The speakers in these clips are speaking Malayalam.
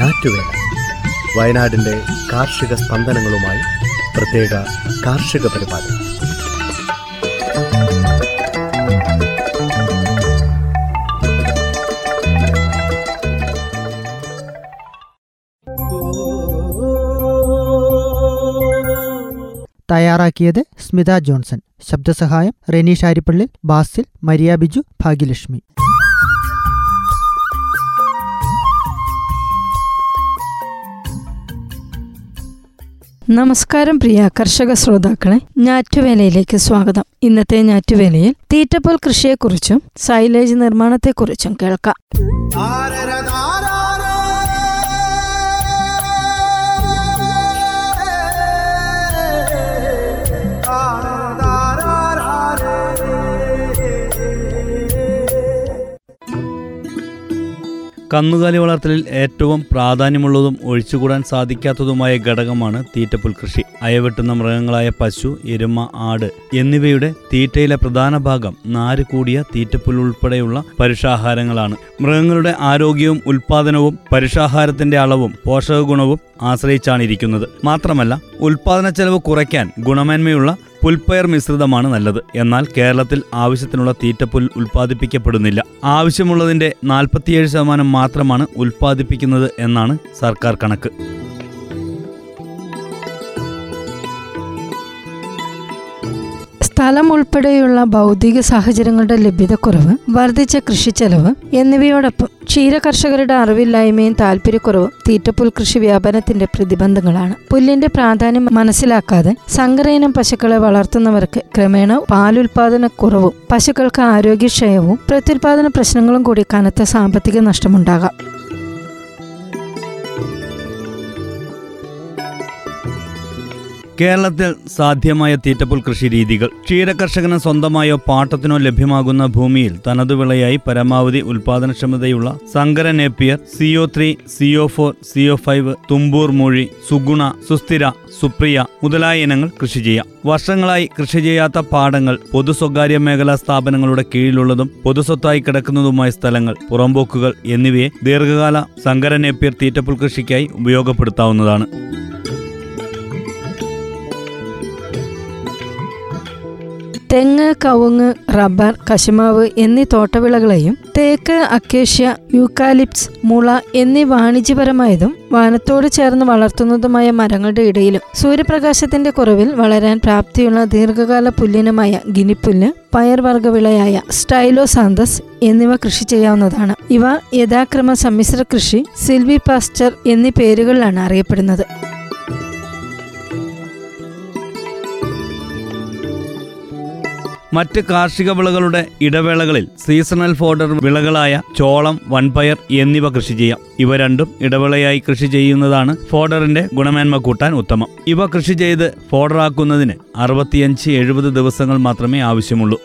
ഞാറ്റുവേല വയനാടിന്റെ കാർഷിക സ്പന്ദനങ്ങളുമായി പ്രത്യേക കാർഷിക പരിപാടി. തയ്യാറാക്കിയത് സ്മിത ജോൺസൺ. ശബ്ദസഹായം റെനീഷ് ആരിപ്പള്ളി ബാസിൽ മരിയ ബിജു ഭാഗ്യലക്ഷ്മി. നമസ്കാരം പ്രിയ കർഷക ശ്രോതാക്കളെ ഞാറ്റുവേലയിലേക്ക് സ്വാഗതം. ഇന്നത്തെ ഞാറ്റുവേലയിൽ തീറ്റപ്പൽ കൃഷിയെക്കുറിച്ചും സൈലേജ് നിർമ്മാണത്തെക്കുറിച്ചും കേൾക്കാം. കന്നുകാലി വളർത്തലിൽ ഏറ്റവും പ്രാധാന്യമുള്ളതും ഒഴിച്ചുകൂടാൻ സാധിക്കാത്തതുമായ ഘടകമാണ് തീറ്റപ്പുൽ കൃഷി. അയവെട്ടുന്ന മൃഗങ്ങളായ പശു എരുമ ആട് എന്നിവയുടെ തീറ്റയിലെ പ്രധാന ഭാഗം നാര് കൂടിയ തീറ്റപ്പുൽ ഉൾപ്പെടെയുള്ള പരുഷാഹാരങ്ങളാണ്. മൃഗങ്ങളുടെ ആരോഗ്യവും ഉൽപാദനവും പരുഷാഹാരത്തിന്റെ അളവും പോഷക ഗുണവും ആശ്രയിച്ചാണ് ഇരിക്കുന്നത് മാത്രമല്ല ഉൽപാദന ചെലവ് കുറയ്ക്കാൻ ഗുണമേന്മയുള്ള പുൽപ്പയർ മിശ്രിതമാണ് നല്ലത്. എന്നാൽ കേരളത്തിൽ ആവശ്യത്തിനുള്ള തീറ്റപ്പുൽ ഉൽപ്പാദിപ്പിക്കപ്പെടുന്നില്ല. ആവശ്യമുള്ളതിന്റെ നാൽപ്പത്തിയേഴ് ശതമാനം മാത്രമാണ് ഉൽപ്പാദിപ്പിക്കുന്നത് എന്നാണ് സർക്കാർ കണക്ക്. സ്ഥലം ഉൾപ്പെടെയുള്ള ഭൗതിക സാഹചര്യങ്ങളുടെ ലഭ്യതക്കുറവ് വർദ്ധിച്ച കൃഷിച്ചെലവ് എന്നിവയോടൊപ്പം ക്ഷീര കർഷകരുടെ അറിവില്ലായ്മയും താല്പര്യക്കുറവും തീറ്റപ്പുൽ കൃഷി വ്യാപനത്തിന്റെ പ്രതിബന്ധങ്ങളാണ്. പുല്ലിന്റെ പ്രാധാന്യം മനസ്സിലാക്കാതെ സങ്കരയിനം പശുക്കളെ വളർത്തുന്നവർക്ക് ക്രമേണ പാലുൽപാദനക്കുറവും പശുക്കൾക്ക് ആരോഗ്യക്ഷയവും പ്രത്യുൽപാദന പ്രശ്നങ്ങളും കൂടി കനത്ത സാമ്പത്തിക നഷ്ടമുണ്ടാകാം. കേരളത്തിൽ സാധ്യമായ തീറ്റപ്പുൽ കൃഷി രീതികൾ. ക്ഷീരകർഷകന് സ്വന്തമായോ പാട്ടത്തിനോ ലഭ്യമാകുന്ന ഭൂമിയിൽ തനതു വിളയായി പരമാവധി ഉൽപാദനക്ഷമതയുള്ള സങ്കര Napier CO three CO four CO five Thumboor Moozhi Suguna Susthira Supriya മുതലായ ഇനങ്ങൾ കൃഷി ചെയ്യാം. വർഷങ്ങളായി കൃഷി ചെയ്യാത്ത പാടങ്ങൾ പൊതു സ്വകാര്യ മേഖലാ സ്ഥാപനങ്ങളുടെ കീഴിലുള്ളതും പൊതുസ്വത്തായി കിടക്കുന്നതുമായ സ്ഥലങ്ങൾ പുറമ്പോക്കുകൾ എന്നിവയെ ദീർഘകാല സങ്കര നേപ്പിയർ തീറ്റപ്പുൽ കൃഷിക്കായി ഉപയോഗപ്പെടുത്താവുന്നതാണ്. തെങ്ങ് കവുങ്ങ് റബ്ബർ കശുമാവ് എന്നീ തോട്ടവിളകളെയും തേക്ക് അക്കേഷ്യ യൂക്കാലിപ്സ് മുള എന്നീ വാണിജ്യപരമായതും വനത്തോട് ചേർന്ന് വളർത്തുന്നതുമായ മരങ്ങളുടെ ഇടയിലും സൂര്യപ്രകാശത്തിന്റെ കുറവിൽ വളരാൻ പ്രാപ്തിയുള്ള ദീർഘകാല പുല്ലിനമായ ഗിനിപ്പുല്ല് പയർവർഗവിളയായ സ്റ്റൈലോസാന്തസ് എന്നിവ കൃഷി ചെയ്യാവുന്നതാണ്. ഇവ യഥാക്രമ സമ്മിശ്ര കൃഷി സിൽവി പാസ്റ്റർ എന്നീ പേരുകളിലാണ് അറിയപ്പെടുന്നത്. മറ്റ് കാർഷിക വിളകളുടെ ഇടവേളകളിൽ സീസണൽ ഫോഡർ വിളകളായ ചോളം വൺപയർ എന്നിവ കൃഷി ചെയ്യാം. ഇവ രണ്ടും ഇടവേളയായി കൃഷി ചെയ്യുന്നതാണ് ഫോഡറിന്റെ ഗുണമേന്മ കൂട്ടാൻ ഉത്തമം. ഇവ കൃഷി ചെയ്ത് ഫോഡറാക്കുന്നതിന് അറുപത്തിയഞ്ച് എഴുപത് ദിവസങ്ങൾ മാത്രമേ ആവശ്യമുള്ളൂ.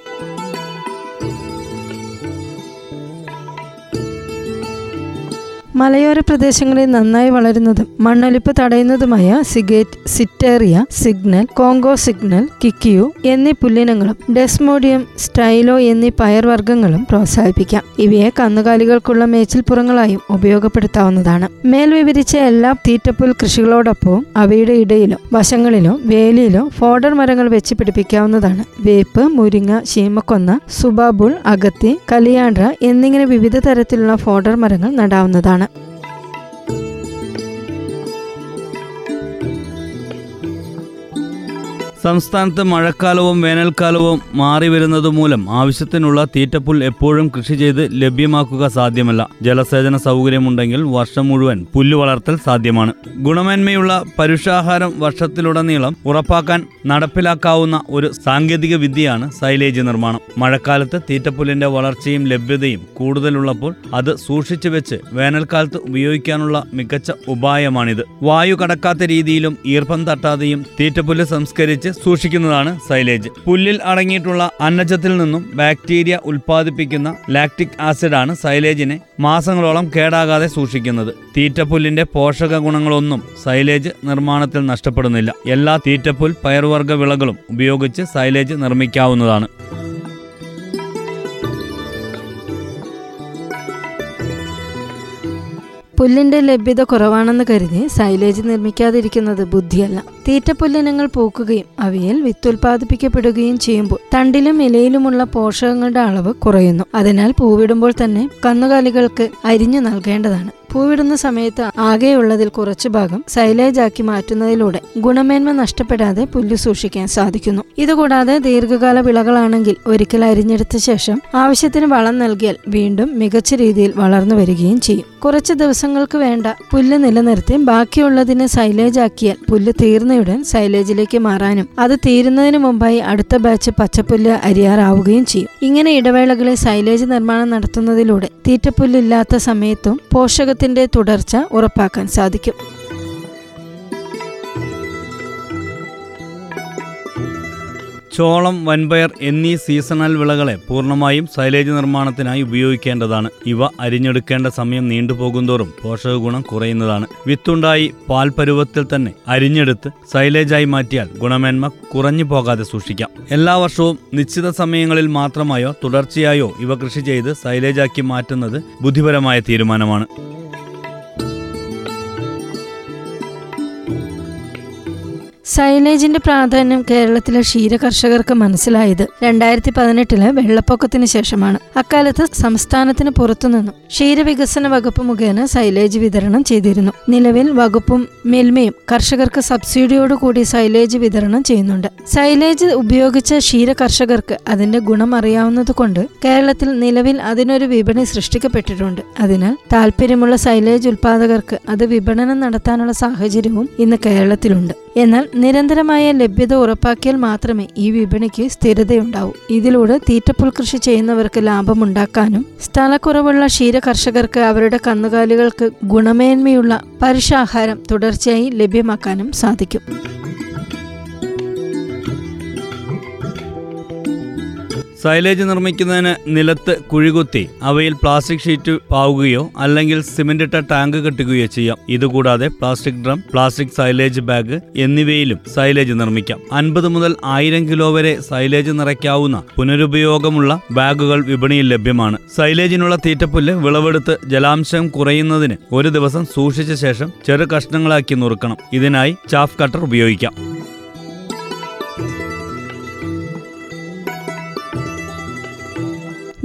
മലയോര പ്രദേശങ്ങളിൽ നന്നായി വളരുന്നതും മണ്ണൊലിപ്പ് തടയുന്നതുമായ സിഗേറ്റ് setaria signal Congo signal kikuyu എന്നീ പുല്ലിനങ്ങളും ഡെസ്മോഡിയം സ്റ്റൈലോ എന്നീ പയർവർഗങ്ങളും പ്രോത്സാഹിപ്പിക്കാം. ഇവയെ കന്നുകാലികൾക്കുള്ള മേച്ചിൽപ്പുറങ്ങളായും ഉപയോഗപ്പെടുത്താവുന്നതാണ്. മേൽ വിവരിച്ച എല്ലാ തീറ്റപ്പുൽ കൃഷികളോടൊപ്പവും അവയുടെ ഇടയിലോ വശങ്ങളിലോ വേലിയിലോ ഫോർഡർ മരങ്ങൾ വെച്ച് പിടിപ്പിക്കാവുന്നതാണ്. വേപ്പ് മുരിങ്ങ ശീമക്കൊന്ന സുബാബുൾ അഗത്തി കലിയാണ്ട്ര എന്നിങ്ങനെ വിവിധ തരത്തിലുള്ള ഫോർഡർ മരങ്ങൾ നടാവുന്നതാണ്. സംസ്ഥാനത്ത് മഴക്കാലവും വേനൽക്കാലവും മാറി വരുന്നത് മൂലം ആവശ്യത്തിനുള്ള തീറ്റപ്പുൽ എപ്പോഴും കൃഷി ചെയ്ത് ലഭ്യമാക്കുക സാധ്യമല്ല. ജലസേചന സൗകര്യമുണ്ടെങ്കിൽ വർഷം മുഴുവൻ പുല്ല് വളർത്തൽ സാധ്യമാണ്. ഗുണമേന്മയുള്ള പരുഷാഹാരം വർഷത്തിലുടനീളം ഉറപ്പാക്കാൻ നടപ്പിലാക്കാവുന്ന ഒരു സാങ്കേതിക വിദ്യയാണ് സൈലേജ് നിർമ്മാണം. മഴക്കാലത്ത് തീറ്റപ്പുല്ലിന്റെ വളർച്ചയും ലഭ്യതയും കൂടുതലുള്ളപ്പോൾ അത് സൂക്ഷിച്ചു വെച്ച് വേനൽക്കാലത്ത് ഉപയോഗിക്കാനുള്ള മികച്ച ഉപായമാണിത്. വായു കടക്കാത്ത രീതിയിലും ഈർപ്പം തട്ടാതെയും തീറ്റപ്പുല്ല് സംസ്കരിച്ച് സൂക്ഷിക്കുന്നതാണ് സൈലേജ്. പുല്ലിൽ അടങ്ങിയിട്ടുള്ള അന്നജത്തിൽ നിന്നും ബാക്ടീരിയ ഉൽപ്പാദിപ്പിക്കുന്ന ലാക്ടിക് ആസിഡാണ് സൈലേജിനെ മാസങ്ങളോളം കേടാകാതെ സൂക്ഷിക്കുന്നത്. തീറ്റപ്പുല്ലിന്റെ പോഷക ഗുണങ്ങളൊന്നും സൈലേജ് നിർമ്മാണത്തിൽ നഷ്ടപ്പെടുന്നില്ല. എല്ലാ തീറ്റപ്പുൽ പയർവർഗ വിളകളും ഉപയോഗിച്ച് സൈലേജ് നിർമ്മിക്കാവുന്നതാണ്. പുല്ലിന്റെ ലഭ്യത കുറവാണെന്ന് കരുതി സൈലേജ് നിർമ്മിക്കാതിരിക്കുന്നത് ബുദ്ധിയല്ല. തീറ്റപ്പുല്ലിനങ്ങൾ പൂക്കുകയും അവയിൽ വിത്തുൽപാദിപ്പിക്കപ്പെടുകയും ചെയ്യുമ്പോൾ തണ്ടിലും ഇലയിലുമുള്ള പോഷകങ്ങളുടെ അളവ് കുറയുന്നു. അതിനാൽ പൂവിടുമ്പോൾ തന്നെ കന്നുകാലികൾക്ക് അരിഞ്ഞു നൽകേണ്ടതാണ്. പൂവിടുന്ന സമയത്ത് ആകെയുള്ളതിൽ കുറച്ചു ഭാഗം സൈലേജ് ആക്കി മാറ്റുന്നതിലൂടെ ഗുണമേന്മ നഷ്ടപ്പെടാതെ പുല്ല് സൂക്ഷിക്കാൻ സാധിക്കുന്നു. ഇതുകൂടാതെ ദീർഘകാല വിളകളാണെങ്കിൽ ഒരിക്കൽ അരിഞ്ഞെടുത്ത ശേഷം ആവശ്യത്തിന് വളം നൽകിയാൽ വീണ്ടും മികച്ച രീതിയിൽ വളർന്നു വരികയും ചെയ്യും. കുറച്ച് ദിവസങ്ങൾക്ക് വേണ്ട പുല്ല് നിലനിർത്തി ബാക്കിയുള്ളതിനെ സൈലേജ് ആക്കിയാൽ പുല്ല് തീർന്നയുടൻ സൈലേജിലേക്ക് മാറാനും അത് തീരുന്നതിന് മുമ്പായി അടുത്ത ബാച്ച് പച്ചപ്പുല്ല് അരിയാറാവുകയും ചെയ്യും. ഇങ്ങനെ ഇടവേളകളിൽ സൈലേജ് നിർമ്മാണം നടത്തുന്നതിലൂടെ തീറ്റപ്പുല്ലില്ലാത്ത സമയത്തും പോഷകത്തിന്റെ തുടർച്ച ഉറപ്പാക്കാൻ സാധിക്കും. ചോളം വൻപയർ എന്നീ സീസണൽ വിളകളെ പൂർണമായും സൈലേജ് നിർമ്മാണത്തിനായി ഉപയോഗിക്കേണ്ടതാണ്. ഇവ അരിഞ്ഞെടുക്കേണ്ട സമയം നീണ്ടുപോകുന്തോറും പോഷകഗുണം കുറയുന്നതാണ്. വിത്തുണ്ടായി പാൽപരുവത്തിൽ തന്നെ അരിഞ്ഞെടുത്ത് സൈലേജായി മാറ്റിയാൽ ഗുണമേന്മ കുറഞ്ഞു പോകാതെ സൂക്ഷിക്കാം. എല്ലാ വർഷവും നിശ്ചിത സമയങ്ങളിൽ മാത്രമായോ തുടർച്ചയായോ ഇവ കൃഷി ചെയ്ത് സൈലേജാക്കി മാറ്റുന്നത് ബുദ്ധിപരമായ തീരുമാനമാണ്. സൈലേജിന്റെ പ്രാധാന്യം കേരളത്തിലെ ക്ഷീര കർഷകർക്ക് മനസ്സിലായത് രണ്ടായിരത്തി പതിനെട്ടിലെ വെള്ളപ്പൊക്കത്തിന് ശേഷമാണ്. അക്കാലത്ത് സംസ്ഥാനത്തിന് പുറത്തുനിന്നും ക്ഷീരവികസന വകുപ്പ് മുഖേന സൈലേജ് വിതരണം ചെയ്തിരുന്നു. നിലവിൽ വകുപ്പും മിൽമയും കർഷകർക്ക് സബ്സിഡിയോടുകൂടി സൈലേജ് വിതരണം ചെയ്യുന്നുണ്ട്. സൈലേജ് ഉപയോഗിച്ച ക്ഷീര കർഷകർക്ക് അതിന്റെ ഗുണം അറിയാവുന്നതുകൊണ്ട് കേരളത്തിൽ നിലവിൽ അതിനൊരു വിപണി സൃഷ്ടിക്കപ്പെട്ടിട്ടുണ്ട്. അതിനാൽ താല്പര്യമുള്ള സൈലേജ് ഉൽപാദകർക്ക് അത് വിപണനം നടത്താനുള്ള സാഹചര്യവും ഇന്ന് കേരളത്തിലുണ്ട്. എന്നാൽ നിരന്തരമായ ലഭ്യത ഉറപ്പാക്കിയാൽ മാത്രമേ ഈ വിപണിക്ക് സ്ഥിരതയുണ്ടാവൂ. ഇതിലൂടെ തീറ്റപ്പുൽ കൃഷി ചെയ്യുന്നവർക്ക് ലാഭമുണ്ടാക്കാനും സ്ഥലക്കുറവുള്ള ക്ഷീര കർഷകർക്ക് അവരുടെ കന്നുകാലികൾക്ക് ഗുണമേന്മയുള്ള പരുഷാഹാരം തുടർച്ചയായി ലഭ്യമാക്കാനും സാധിക്കും. സൈലേജ് നിർമ്മിക്കുന്നതിന് നിലത്ത് കുഴികുത്തി അവയിൽ പ്ലാസ്റ്റിക് ഷീറ്റ് പാവുകയോ അല്ലെങ്കിൽ സിമന്റ് ഇട്ട ടാങ്ക് കെട്ടുകയോ ചെയ്യാം. ഇതുകൂടാതെ plastic drum plastic silage bag എന്നിവയിലും സൈലേജ് നിർമ്മിക്കാം. അൻപത് മുതൽ ആയിരം കിലോ വരെ സൈലേജ് നിറയ്ക്കാവുന്ന പുനരുപയോഗമുള്ള ബാഗുകൾ വിപണിയിൽ ലഭ്യമാണ്. സൈലേജിനുള്ള തീറ്റപ്പുല്ല് വിളവെടുത്ത് ജലാംശം കുറയുന്നതിന് ഒരു ദിവസം സൂക്ഷിച്ച ശേഷം ചെറു കഷ്ണങ്ങളാക്കി നുറുക്കണം. ഇതിനായി ചാഫ് കട്ടർ ഉപയോഗിക്കാം.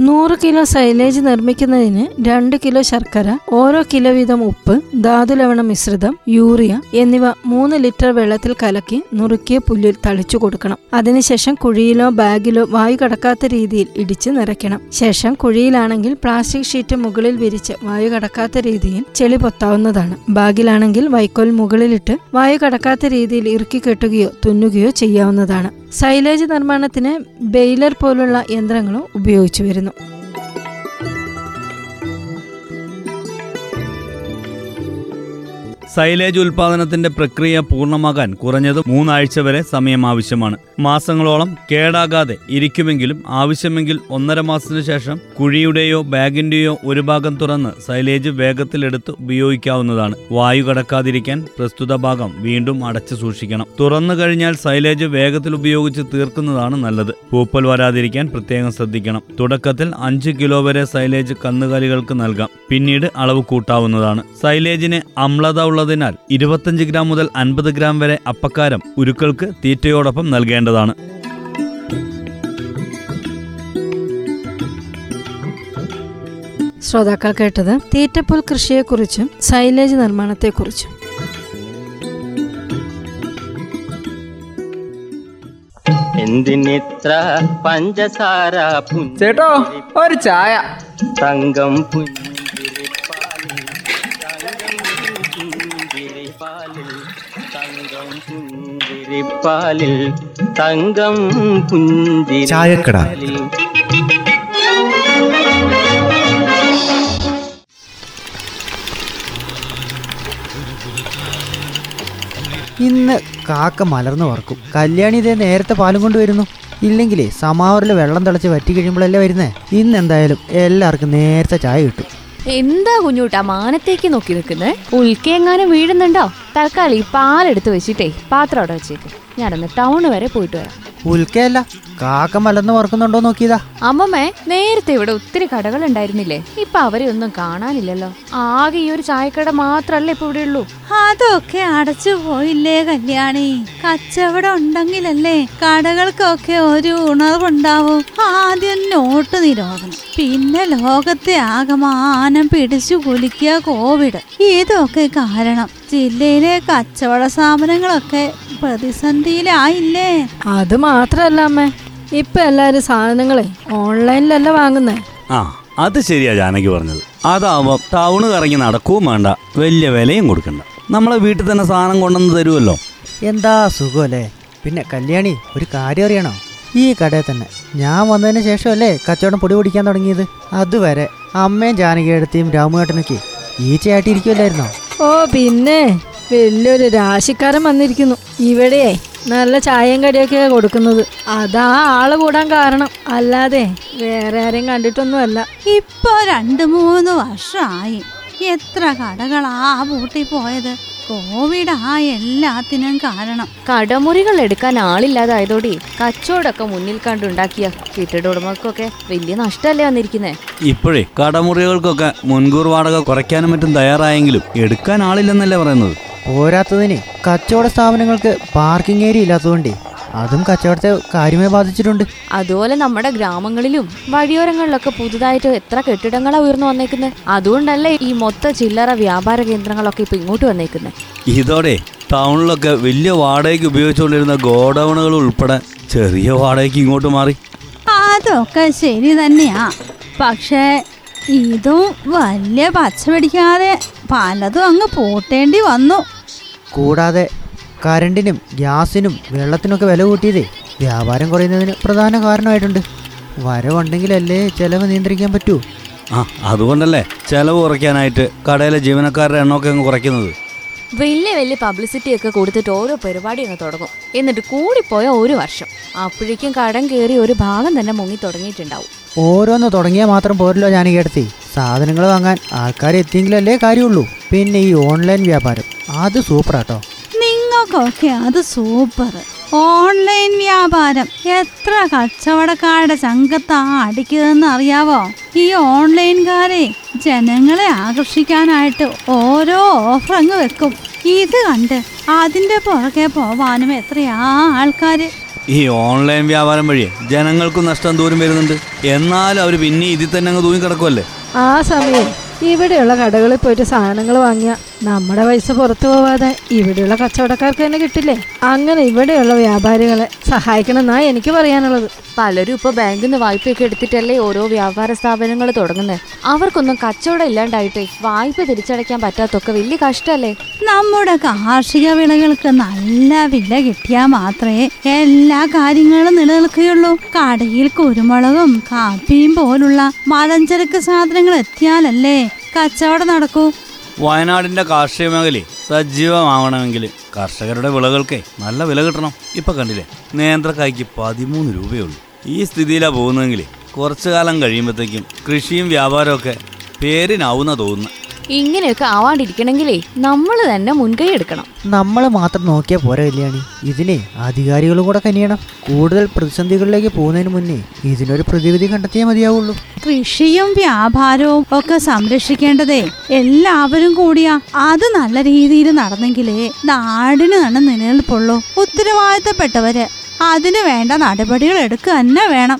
നൂറ് കിലോ സൈലേജ് നിർമ്മിക്കുന്നതിന് രണ്ട് കിലോ ശർക്കര ഓരോ കിലോ വീതം ഉപ്പ് ധാതുലവണ മിശ്രിതം യൂറിയ എന്നിവ മൂന്ന് ലിറ്റർ വെള്ളത്തിൽ കലക്കി നുറുക്കിയ പുല്ലിൽ തളിച്ചു കൊടുക്കണം. അതിനുശേഷം കുഴിയിലോ ബാഗിലോ വായു കടക്കാത്ത രീതിയിൽ ഇടിച്ച് നിറയ്ക്കണം. ശേഷം കുഴിയിലാണെങ്കിൽ പ്ലാസ്റ്റിക് ഷീറ്റ് മുകളിൽ വിരിച്ച് വായു കടക്കാത്ത രീതിയിൽ ചെളി പൊത്താവുന്നതാണ്. ബാഗിലാണെങ്കിൽ വൈക്കോൽ മുകളിലിട്ട് വായു കടക്കാത്ത രീതിയിൽ ഇറുക്കി കെട്ടുകയോ തുന്നുകയോ ചെയ്യാവുന്നതാണ്. സൈലേജ് നിർമ്മാണത്തിന് ബെയിലർ പോലുള്ള യന്ത്രങ്ങളും ഉപയോഗിച്ചു വരുന്നു. സൈലേജ് ഉൽപാദനത്തിന്റെ പ്രക്രിയ പൂർണമാകാൻ കുറഞ്ഞത് മൂന്നാഴ്ച വരെ സമയം ആവശ്യമാണ്. മാസങ്ങളോളം കേടാകാതെ ഇരിക്കുമെങ്കിലും ആവശ്യമെങ്കിൽ ഒന്നര മാസത്തിനു ശേഷം കുഴിയുടെയോ ബാഗിന്റെയോ ഒരു ഭാഗം തുറന്ന് സൈലേജ് വേഗത്തിലെടുത്ത് ഉപയോഗിക്കാവുന്നതാണ്. വായു കടക്കാതിരിക്കാൻ പ്രസ്തുത ഭാഗം വീണ്ടും അടച്ചു സൂക്ഷിക്കണം. തുറന്നു കഴിഞ്ഞാൽ സൈലേജ് വേഗത്തിൽ ഉപയോഗിച്ച് തീർക്കുന്നതാണ് നല്ലത്. പൂപ്പൽ വരാതിരിക്കാൻ പ്രത്യേകം ശ്രദ്ധിക്കണം. തുടക്കത്തിൽ അഞ്ച് കിലോ വരെ സൈലേജ് കന്നുകാലികൾക്ക് നൽകാം. പിന്നീട് അളവ് കൂട്ടാവുന്നതാണ്. സൈലേജിന് അമ്ലത ഉള്ളതിനാൽ ഇരുപത്തഞ്ച് ഗ്രാം മുതൽ അൻപത് ഗ്രാം വരെ അപ്പക്കാരം ഉരുക്കൾക്ക് തീറ്റയോടൊപ്പം നൽകേണ്ടതാണ്. ശ്രോതാക്കൾ കേട്ടത് തീറ്റപ്പുൽ കൃഷിയെക്കുറിച്ചും സൈലേജ് നിർമ്മാണത്തെക്കുറിച്ചും. എന്തിനിത്ര പഞ്ചസാര ചേട്ടോ ഒരു ചായ. തങ്കം പുഞ്ചിരിപ്പാലിൽ പുഞ്ചിരിപ്പാലിൽ തങ്കം ചായക്കട. ഇന്ന് കാക്ക മലർന്നു പറക്കും കല്യാണി ഇതേ നേരത്തെ പാലും കൊണ്ടുവരുന്നു. ഇല്ലെങ്കിലേ സമാവറിൽ വെള്ളം തിളച്ച് വറ്റി കഴിയുമ്പോഴല്ലേ വരുന്നേ? ഇന്ന് എന്തായാലും എല്ലാവർക്കും നേരത്തെ ചായ കിട്ടും. എന്താ കുഞ്ഞൂട്ടാ മാനത്തേക്ക് നോക്കി നിൽക്കുന്നത് ഉൽക്കെങ്ങാനും വീഴുന്നുണ്ടോ? തൽക്കാലം ഈ പാലെടുത്ത് വെച്ചിട്ടേ പാത്രം അവിടെ വെച്ചേക്ക്. ഞാനൊന്ന് ടൗൺ വരെ പോയിട്ട് വരാം. ഉൽക്കയല്ല കാക്ക മലർന്ന് വറക്കുന്നുണ്ടോ നോക്കിയതാ. അമ്മമ്മേ നേരത്തെ ഇവിടെ ഒത്തിരി കടകൾ ഉണ്ടായിരുന്നില്ലേ? ഇപ്പൊ അവരെ ഒന്നും കാണാനില്ലല്ലോ. ആകെ ഈ ഒരു ചായക്കട മാത്രല്ലേ ഇപ്പൊ ഇവിടെ ഉള്ളൂ. അതൊക്കെ അടച്ചു പോയില്ലേ കല്യാണി? കച്ചവടം ഉണ്ടെങ്കിലല്ലേ കടകൾക്കൊക്കെ ഒരു ഉണർവുണ്ടാവും. ആദ്യം നോട്ട് നിരോധനം പിന്നെ ലോകത്തെ ആകമാനം പിടിച്ചു കുലിക്കുക കോവിഡ്. ഇതൊക്കെ കാരണം ജില്ലയിലെ കച്ചവട സ്ഥാപനങ്ങളൊക്കെ പ്രതിസന്ധിയിലായില്ലേ? അത് മാത്രല്ല അമ്മേ. ഇപ്പൊ എല്ലാരും സാധനങ്ങളെ ഓൺലൈനിലല്ല വാങ്ങുന്നേ. ആ അത് ശരിയാ ജാനകി പറഞ്ഞത്. അതാവുമ്പോ ടൗണ് കറങ്ങി നടക്കുകയും വേണ്ട. വലിയ വിലയും കൊടുക്കണ്ട. നമ്മളെ വീട്ടിൽ തന്നെ സാധനം കൊണ്ടുവന്ന് തരുമല്ലോ എന്താ സുഖമല്ലേ? പിന്നെ കല്യാണി ഒരു കാര്യം അറിയണോ? ഈ കടയിൽ തന്നെ. ഞാൻ വന്നതിന് ശേഷമല്ലേ കച്ചവടം പൊടി പിടിക്കാൻ തുടങ്ങിയത്? അതുവരെ അമ്മയും ജാനകിയെടുത്തിയും രാമുവേട്ടനൊക്കെ ഈ ചേട്ടിയിരിക്കുമല്ലായിരുന്നോ ഓ പിന്നെ വലിയൊരു രാശിക്കാരൻ വന്നിരിക്കുന്നു. ഇവിടെ നല്ല ചായയും കടിയൊക്കെ കൊടുക്കുന്നത്. അതാ ആൾ കൂടാൻ കാരണം. അല്ലാതെ വേറെ ആരെയും കണ്ടിട്ടൊന്നുമല്ല. ഇപ്പൊ രണ്ടു മൂന്ന് വർഷമായി. എത്ര കടകളാ പൂട്ടി പോയത്? കോവിഡ് ആ എല്ലാത്തിനും കാരണം. കടമുറികൾ എടുക്കാൻ ആളില്ലാതായതോടെ കച്ചവടമൊക്കെ മുന്നിൽ കണ്ടുണ്ടാക്കിയ കെട്ടിട ഉടമകൾക്കൊക്കെ വലിയ നഷ്ടമല്ലേ വന്നിരിക്കുന്നേ? ഇപ്പോഴേ കടമുറികൾക്കൊക്കെ മുൻകൂർ വാടക കുറയ്ക്കാനും മറ്റും തയ്യാറായെങ്കിലും എടുക്കാൻ ആളില്ലെന്നല്ലേ പറയുന്നത്? പോരാത്തതിന് കച്ചവട സ്ഥാപനങ്ങൾക്ക് പാർക്കിംഗ് ഏരിയ ഇല്ലാത്തതുകൊണ്ടേ അതും കച്ചവടത്തെ കാര്യമായി ബാധിച്ചിട്ടുണ്ട്. അതുപോലെ നമ്മുടെ ഗ്രാമങ്ങളിലും വഴിയോരങ്ങളിലൊക്കെ പുതുതായിട്ട് എത്ര കെട്ടിടങ്ങളാ ഉയർന്നു വന്നേക്കുന്നത് അതുകൊണ്ടല്ലേ ഈ മൊത്ത ചില്ലറ വ്യാപാര കേന്ദ്രങ്ങളൊക്കെ ഇപ്പൊ ഇങ്ങോട്ട് വന്നേക്കുന്നത് ഇതോടെ ടൗണിലൊക്കെ വലിയ വാടകയ്ക്ക് ഉപയോഗിച്ചുകൊണ്ടിരുന്ന ഗോഡൗണുകൾ ഉൾപ്പെടെ ചെറിയ വാടകയ്ക്ക് ഇങ്ങോട്ട് മാറി. അതൊക്കെ ശരി തന്നെയാ. പക്ഷേ ഇതും വലിയ പച്ച പിടിക്കാതെ പലതും അങ്ങ് പൂട്ടേണ്ടി വന്നു. കൂടാതെ കരണ്ടിനും ഗ്യാസിനും വെള്ളത്തിനൊക്കെ വില കൂട്ടിയതേ വ്യാപാരം കുറയുന്നതിന് പ്രധാന കാരണമായിട്ടുണ്ട്. വരവുണ്ടെങ്കിലല്ലേ ചെലവ് നിയന്ത്രിക്കാൻ പറ്റൂ. ആ അതുകൊണ്ടല്ലേ ചെലവ് കുറയ്ക്കാനായിട്ട് കടയിലെ ജീവനക്കാരുടെ എണ്ണമൊക്കെ അങ്ങ് കുറയ്ക്കുന്നത്. വലിയ വലിയ പബ്ലിസിറ്റി ഒക്കെ കൊടുത്തിട്ട് ഓരോ പരിപാടി അങ്ങ് തുടങ്ങും. എന്നിട്ട് കൂടിപ്പോയ ഒരു വർഷം. അപ്പോഴേക്കും കടം കയറി ഒരു ഭാഗം തന്നെ മുങ്ങി തുടങ്ങിയിട്ടുണ്ടാവും. ഓരോന്ന് തുടങ്ങിയാൽ മാത്രം പോരല്ലോ ഞാൻ കേട്ടത്തി സാധനങ്ങൾ വാങ്ങാൻ ആൾക്കാർ എത്തിയെങ്കിലല്ലേ കാര്യമുള്ളൂ. പിന്നെ ഈ ഓൺലൈൻ വ്യാപാരം. അത് സൂപ്പറാട്ടോ. നിങ്ങൾക്കൊക്കെ അത് സൂപ്പർ. ഓൺലൈൻ വ്യാപാരം. എത്ര കച്ചവടക്കാരുടെ ചങ്കത്താ അടിക്കുന്നതെന്ന് അറിയാവോ? ഈ ഓൺലൈൻകാരെ ജനങ്ങളെ ആകർഷിക്കാനായിട്ട് ഓരോ ഓഫർ അങ്ങ് വെക്കും. ഇത് കണ്ട് അതിന്റെ പുറകെ പോവാനും എത്രയാ ആൾക്കാര്. ഈ ഓൺലൈൻ വ്യാപാരം വഴി ജനങ്ങൾക്കും നഷ്ടം ദൂരം വരുന്നുണ്ട്. എന്നാലും അവർ പിന്നെ ഇതിൽ തന്നെ അങ്ങ് തൂങ്ങി കിടക്കുമല്ലേ ആ സമയം ഇവിടെയുള്ള കടകളിൽ പോയിട്ട് സാധനങ്ങൾ വാങ്ങിയ നമ്മുടെ പൈസ പുറത്തു പോവാതെ ഇവിടെയുള്ള കച്ചവടക്കാർക്ക് തന്നെ കിട്ടില്ലേ? അങ്ങനെ ഇവിടെയുള്ള വ്യാപാരികളെ സഹായിക്കണമെന്നാ എനിക്ക് പറയാനുള്ളത്. പലരും ഇപ്പൊ ബാങ്കിൽ നിന്ന് വായ്പയൊക്കെ എടുത്തിട്ടല്ലേ ഓരോ വ്യാപാര സ്ഥാപനങ്ങൾ തുടങ്ങുന്നത് അവർക്കൊന്നും കച്ചവടം ഇല്ലാണ്ടായിട്ടേ വായ്പ തിരിച്ചടയ്ക്കാൻ പറ്റാത്തൊക്കെ വലിയ കഷ്ടല്ലേ? നമ്മുടെ കാർഷിക വിളകൾക്ക് നല്ല വില കിട്ടിയാൽ മാത്രമേ എല്ലാ കാര്യങ്ങളും നിലനിൽക്കുകയുള്ളൂ. കടയിൽ കുരുമുളകും കാപ്പിയും പോലുള്ള മഴഞ്ചരക്ക് സാധനങ്ങൾ എത്തിയാലല്ലേ കച്ചവടം നടക്കൂ. വയനാടിന്റെ കാർഷിക മേഖലയെ സജീവമാവണമെങ്കിൽ കർഷകരുടെ വിളകൾക്ക് നല്ല വില കിട്ടണം. ഇപ്പൊ കണ്ടില്ലേ നേന്ത്രക്കായ്ക്ക് പതിമൂന്ന് രൂപയുള്ളൂ ഈ സ്ഥിതിയിലാ പോകുന്നതെങ്കിൽ കുറച്ചു കാലം കഴിയുമ്പോഴത്തേക്കും കൃഷിയും വ്യാപാരമൊക്കെ പേരിനാവുന്ന തോന്നുന്നു. ഇങ്ങനെയൊക്കെ ആവാണ്ടിരിക്കണമെങ്കിലേ നമ്മൾ തന്നെ മുൻകൈ എടുക്കണം. നമ്മൾ മാത്രം നോക്കിയാൽ പോരാ കല്യാണി. ഇതിനെ അധികാരികളും കൂടെ കനിയണം. കൂടുതൽ പ്രതിസന്ധികളിലേക്ക് പോകുന്നതിന് മുന്നേ ഇതിനൊരു പ്രതിവിധി കണ്ടെത്തിയേ മതിയാവുള്ളൂ. കൃഷിയും വ്യാപാരവും ഒക്കെ സംരക്ഷിക്കേണ്ടതേ എല്ലാവരും കൂടിയാ അത് നല്ല രീതിയിൽ നടന്നെങ്കിലേ നാടിന് തന്നെ നിലനിൽപ്പുള്ളൂ. ഉത്തരവാദിത്തപ്പെട്ടവര് അതിന് വേണ്ട നടപടികൾ എടുക്കുക തന്നെ വേണം.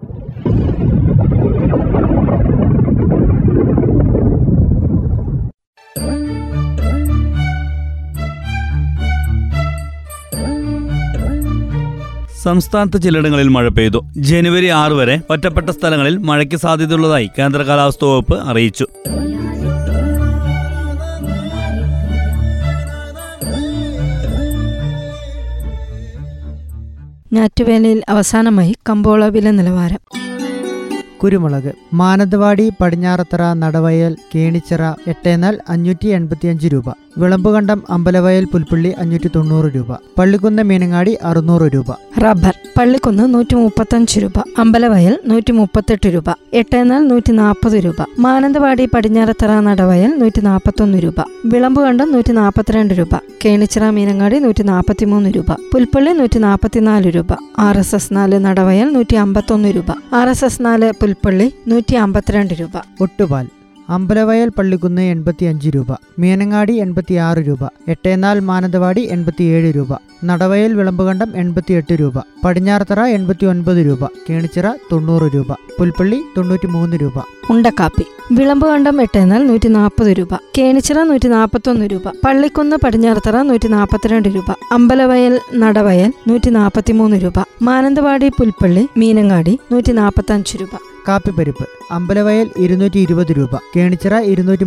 സംസ്ഥാനത്ത് ചിലയിടങ്ങളിൽ മഴ പെയ്തു. ജനുവരി ആറ് വരെ ഒറ്റപ്പെട്ട സ്ഥലങ്ങളിൽ മഴയ്ക്ക് സാധ്യതയുള്ളതായി കേന്ദ്ര കാലാവസ്ഥാ വകുപ്പ് അറിയിച്ചു. ഞാറ്റുവേലയിൽ അവസാനമായി കമ്പോള വില നിലവാരം. കുരുമുളക്. മാനന്തവാടി പടിഞ്ഞാറത്തറ നടവയൽ കേണിച്ചിറ എട്ടേനാൽ അഞ്ഞൂറ്റി എൺപത്തിയഞ്ച് രൂപ. വിളമ്പുകണ്ടം അമ്പലവയൽ പുൽപ്പള്ളി അഞ്ഞൂറ്റി തൊണ്ണൂറ് രൂപ. പള്ളിക്കുന്ന് മീനങ്ങാടി അറുന്നൂറ് രൂപ. റബ്ബർ പള്ളിക്കുന്ന് നൂറ്റി മുപ്പത്തഞ്ച് രൂപ. അമ്പലവയൽ നൂറ്റി മുപ്പത്തെട്ട് രൂപ. എട്ടേനാൽ നൂറ്റി നാൽപ്പത് രൂപ. മാനന്തവാടി പടിഞ്ഞാറത്തറ നടവയൽ നൂറ്റി നാൽപ്പത്തൊന്ന് രൂപ. വിളമ്പുകണ്ടം നൂറ്റി നാൽപ്പത്തിരണ്ട് രൂപ. കേണിച്ചിറ മീനങ്ങാടി നൂറ്റി നാൽപ്പത്തിമൂന്ന് രൂപ. പുൽപ്പള്ളി നൂറ്റി നാൽപ്പത്തിനാല് രൂപ. ആർ എസ് എസ് നാല് നടവയൽ നൂറ്റി അമ്പത്തൊന്ന് രൂപ. ആർ എസ് എസ് നാല് പുൽപ്പള്ളി നൂറ്റി അമ്പത്തിരണ്ട് രൂപ. ഒട്ടുപാൽ. അമ്പലവയൽ പള്ളിക്കുന്ന് എൺപത്തിയഞ്ച് രൂപ. മീനങ്ങാടി എൺപത്തിയാറ് രൂപ. എട്ടേനാൽ മാനന്തവാടി എൺപത്തിയേഴ് രൂപ. നടവയൽ വിളമ്പുകണ്ടം എൺപത്തിയെട്ട് രൂപ. പടിഞ്ഞാറത്തറ എൺപത്തി ഒൻപത് രൂപ. കേണിച്ചിറ തൊണ്ണൂറ് രൂപ. പുൽപ്പള്ളി തൊണ്ണൂറ്റി മൂന്ന് രൂപ. ഉണ്ടക്കാപ്പി. വിളമ്പുകണ്ടം എട്ടേനാൽ നൂറ്റി നാൽപ്പത് രൂപ. കേണിച്ചിറ നൂറ്റി നാൽപ്പത്തൊന്ന് രൂപ. പള്ളിക്കുന്ന് പടിഞ്ഞാറത്തറ നൂറ്റി നാൽപ്പത്തിരണ്ട് രൂപ. അമ്പലവയൽ നടവയൽ നൂറ്റി നാൽപ്പത്തിമൂന്ന് രൂപ. മാനന്തവാടി പുൽപ്പള്ളി മീനങ്ങാടി നൂറ്റി നാൽപ്പത്തഞ്ച് രൂപ. കാപ്പിപ്പരിപ്പ് അമ്പലവയൽ ഇരുന്നൂറ്റി രൂപ കേണിച്ചിറ ഇരുന്നൂറ്റി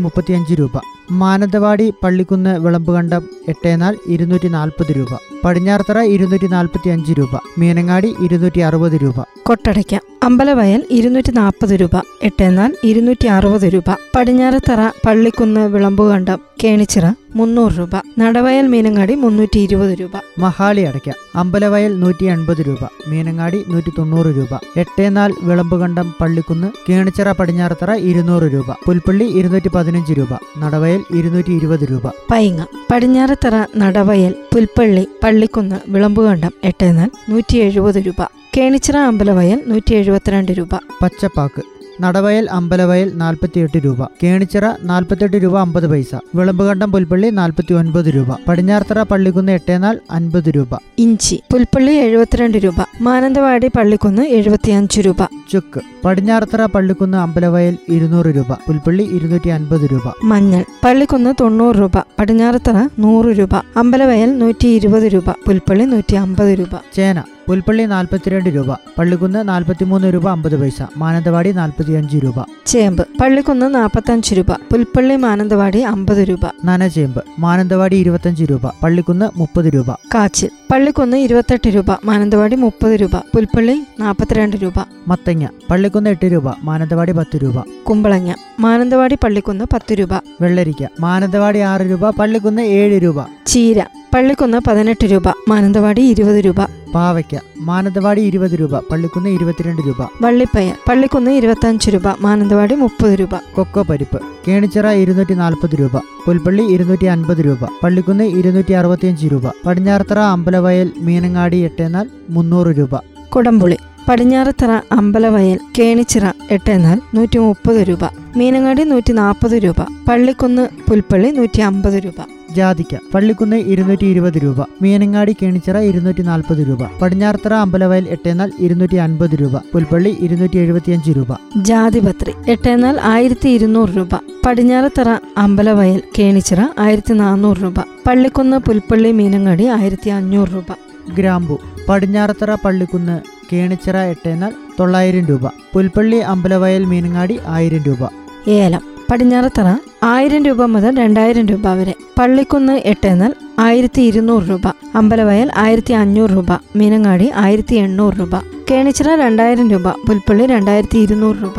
രൂപ. മാനന്തവാടി പള്ളിക്കുന്ന് വിളമ്പുകണ്ടം എട്ടേനാൽ ഇരുന്നൂറ്റി നാൽപ്പത് രൂപ. പടിഞ്ഞാറത്തറ ഇരുന്നൂറ്റി നാൽപ്പത്തി അഞ്ച് രൂപ. മീനങ്ങാടി ഇരുന്നൂറ്റി അറുപത് രൂപ. കൊട്ടടയ്ക്ക അമ്പലവയൽ ഇരുന്നൂറ്റി നാൽപ്പത് രൂപ. എട്ടേനാൽ ഇരുന്നൂറ്റി അറുപത് രൂപ. പടിഞ്ഞാറത്തറ പള്ളിക്കുന്ന് വിളമ്പുകണ്ടം കേണിച്ചിറ മുന്നൂറ് രൂപ. നടവയൽ മീനങ്ങാടി മുന്നൂറ്റി ഇരുപത് രൂപ. മഹാളി അടയ്ക്ക അമ്പലവയൽ നൂറ്റി എൺപത് രൂപ. മീനങ്ങാടി നൂറ്റി തൊണ്ണൂറ് രൂപ. എട്ടേനാൽ വിളമ്പുകണ്ടം പള്ളിക്കുന്ന് കേണിച്ചിറ പടിഞ്ഞാറത്തറ ഇരുന്നൂറ് രൂപ. പുൽപ്പള്ളി ഇരുന്നൂറ്റി പതിനഞ്ച് രൂപ. നടവയൽ ഇരുന്നൂറ്റി ഇരുപത് രൂപ. പൈങ്ങ. പടിഞ്ഞാറത്തറ നടവയൽ പുൽപ്പള്ളി പള്ളിക്കുന്ന് വിളമ്പുകണ്ടം എട്ടേനാൽ നൂറ്റി എഴുപത് രൂപ. കേണിച്ചിറ അമ്പലവയൽ നൂറ്റി എഴുപത്തിരണ്ട് രൂപ. പച്ചപ്പാക്ക്. നടവയൽ അമ്പലവയൽ നാൽപ്പത്തിയെട്ട് രൂപ. കേണിച്ചിറ നാൽപ്പത്തെട്ട് രൂപ അമ്പത് പൈസ. വിളമ്പുകണ്ടം പുൽപ്പള്ളി നാൽപ്പത്തി ഒൻപത് രൂപ. പടിഞ്ഞാർത്തറ പള്ളിക്കുന്ന് എട്ടേനാൽ അൻപത് രൂപ. ഇഞ്ചി പുൽപ്പള്ളി എഴുപത്തിരണ്ട് രൂപ. മാനന്തവാടി പള്ളിക്കുന്ന് എഴുപത്തിയഞ്ച് രൂപ. ചുക്ക് പടിഞ്ഞാർത്തറ പള്ളിക്കുന്ന് അമ്പലവയൽ ഇരുന്നൂറ് രൂപ. പുൽപ്പള്ളി ഇരുന്നൂറ്റി അൻപത് രൂപ. മഞ്ഞൾ പള്ളിക്കുന്ന് തൊണ്ണൂറ് രൂപ. പടിഞ്ഞാറത്തറ നൂറ് രൂപ. അമ്പലവയൽ നൂറ്റി ഇരുപത് രൂപ. പുൽപ്പള്ളി നൂറ്റി അമ്പത് രൂപ. ചേന പുൽപ്പള്ളി നാൽപ്പത്തിരണ്ട് രൂപ പള്ളിക്കുന്ന് നാൽപ്പത്തിമൂന്ന് രൂപ അമ്പത് പൈസ മാനന്തവാടി നാൽപ്പത്തിയഞ്ച് രൂപ. ചേമ്പ് പള്ളിക്കുന്ന് നാൽപ്പത്തഞ്ച് രൂപ പുൽപ്പള്ളി മാനന്തവാടി അമ്പത് രൂപ. നനചേമ്പ് മാനന്തവാടി ഇരുപത്തഞ്ച് രൂപ പള്ളിക്കുന്ന് മുപ്പത് രൂപ. കാച്ചിൽ പള്ളിക്കുന്ന് ഇരുപത്തെട്ട് രൂപ മാനന്തവാടി മുപ്പത് രൂപ പുൽപ്പള്ളി നാൽപ്പത്തിരണ്ട് രൂപ. മത്തങ്ങ പള്ളിക്കുന്ന് എട്ട് രൂപ മാനന്തവാടി പത്ത് രൂപ. കുമ്പളങ്ങ മാനന്തവാടി പള്ളിക്കുന്ന് പത്ത് രൂപ. വെള്ളരിക്ക മാനന്തവാടി ആറ് രൂപ പള്ളിക്കുന്ന് ഏഴ് രൂപ. ചീര പള്ളിക്കുന്ന് പതിനെട്ട് രൂപ മാനന്തവാടി ഇരുപത് രൂപ. പാവയ്ക്ക മാനന്തവാടി ഇരുപത് രൂപ പള്ളിക്കുന്ന് ഇരുപത്തിരണ്ട് രൂപ. വള്ളിപ്പയർ പള്ളിക്കുന്ന് ഇരുപത്തഞ്ച് രൂപ മാനന്തവാടി മുപ്പത് രൂപ. കൊക്കോ പരിപ്പ് കേണിച്ചിറ ഇരുന്നൂറ്റി നാൽപ്പത് രൂപ പുൽപ്പള്ളി ഇരുന്നൂറ്റി അൻപത് രൂപ പള്ളിക്കുന്ന് ഇരുന്നൂറ്റി അറുപത്തിയഞ്ച് രൂപ പടിഞ്ഞാറത്തറ അമ്പലവയൽ മീനങ്ങാടി എട്ടേനാൽ മുന്നൂറ് രൂപ. കുടംപുളി പടിഞ്ഞാറത്തറ അമ്പലവയൽ കേണിച്ചിറ എട്ടേനാൽ നൂറ്റി മുപ്പത് രൂപ മീനങ്ങാടി നൂറ്റി നാൽപ്പത് രൂപ പള്ളിക്കുന്ന് പുൽപ്പള്ളി നൂറ്റി അമ്പത് രൂപ. ജാതിക്ക. പള്ളിക്കുന്ന് ഇരുന്നൂറ്റി ഇരുപത് രൂപ. മീനങ്ങാടി കേണിച്ചിറ ഇരുന്നൂറ്റി നാൽപ്പത് രൂപ. പടിഞ്ഞാറത്തറ അമ്പലവയൽ എട്ടേനാൽ ഇരുന്നൂറ്റി അൻപത് രൂപ. പുൽപ്പള്ളി ഇരുന്നൂറ്റി എഴുപത്തിയഞ്ച് രൂപ. ജാതിപത്രി എട്ടേനാൽ ആയിരത്തി ഇരുന്നൂറ് രൂപ. പടിഞ്ഞാറത്തറ അമ്പലവയൽ കേണിച്ചിറ ആയിരത്തി നാനൂറ് രൂപ. പള്ളിക്കുന്ന് പുൽപ്പള്ളി മീനങ്ങാടി ആയിരത്തി അഞ്ഞൂറ് രൂപ. ഗ്രാമ്പു. പടിഞ്ഞാറത്തറ പള്ളിക്കുന്ന് കേണിച്ചിറ എട്ടേനാൽ തൊള്ളായിരം രൂപ. പുൽപ്പള്ളി അമ്പലവയൽ മീനങ്ങാടി ആയിരം രൂപ. ഏലം. പടിഞ്ഞാറത്തറ ആയിരം രൂപ മുതൽ രണ്ടായിരം രൂപ വരെ. പള്ളിക്കുന്ന് എട്ടേന്നൽ ആയിരത്തി ഇരുന്നൂറ് രൂപ. അമ്പലവയൽ ആയിരത്തി അഞ്ഞൂറ് രൂപ. മീനങ്ങാടി ആയിരത്തി എണ്ണൂറ് രൂപ. കേണിച്ചിറ രണ്ടായിരം രൂപ. പുൽപ്പള്ളി രണ്ടായിരത്തി ഇരുന്നൂറ് രൂപ.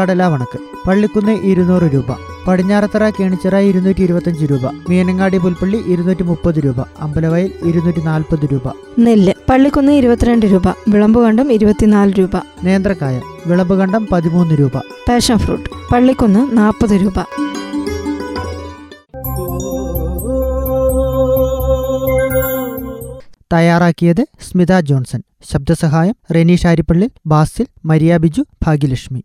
കടലാവണക്ക്. പള്ളിക്കുന്ന് ഇരുന്നൂറ് രൂപ. പടിഞ്ഞാറത്തറ കേണിച്ചിറ ഇരുന്നൂറ്റി ഇരുപത്തഞ്ച് രൂപ. മീനങ്ങാടി പുൽപ്പള്ളി ഇരുന്നൂറ്റി മുപ്പത് രൂപ. അമ്പലവയൽ ഇരുന്നൂറ്റി നാൽപ്പത് രൂപ. നെല്ല് പള്ളിക്കുന്ന് ഇരുപത്തിരണ്ട് രൂപ. വിളമ്പുകണ്ടം ഇരുപത്തിനാല് രൂപ. നേന്ത്രക്കായ വിളമ്പുകണ്ടം പതിമൂന്ന് രൂപ. പാഷൻ ഫ്രൂട്ട് പള്ളിക്കുന്ന് നാൽപ്പത് രൂപ. തയ്യാറാക്കിയത് സ്മിത ജോൺസൺ. ശബ്ദസഹായം റെനീഷ് ഷാരിപ്പള്ളി ബാസിൽ മരിയ ബിജു ഭാഗ്യലക്ഷ്മി.